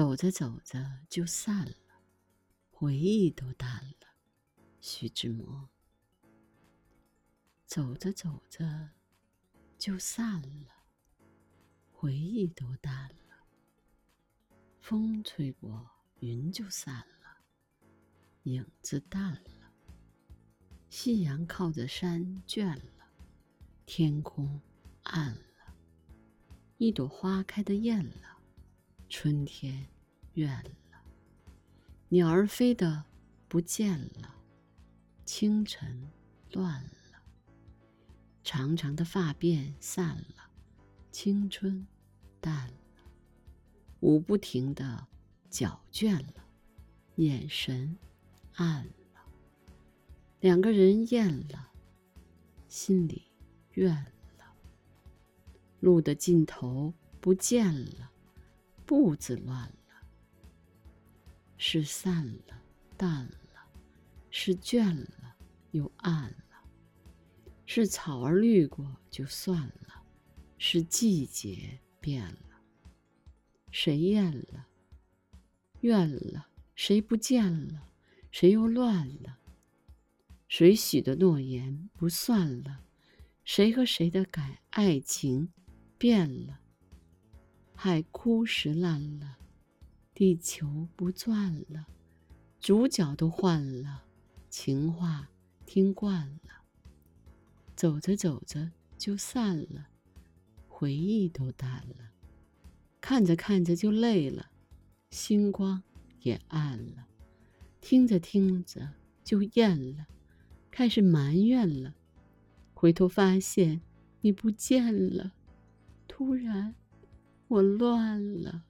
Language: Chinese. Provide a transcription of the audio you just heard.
走着走着就散了，回忆都淡了。徐志摩。走着走着就散了，回忆都淡了。风吹过，云就散了，影子淡了。夕阳靠着山倦了，天空暗了。一朵花开的艳了，春天远了。鸟儿飞的不见了，清晨乱了。长长的发辫散了，青春淡了。舞不停的脚倦了，眼神暗了。两个人厌了，心里怨了。路的尽头不见了，步子乱了。是散了，淡了，是倦了，又暗了。是草儿绿过就算了，是季节变了。谁厌了，怨了？谁不见了？谁又乱了？谁许的诺言不算了？谁和谁的感爱情变了？海枯石烂了，地球不转了，主角都换了，情话听惯了。走着走着就散了，回忆都淡了；看着看着就累了，星光也暗了；听着听着就厌了，开始埋怨了。回头发现你不见了，突然我乱了。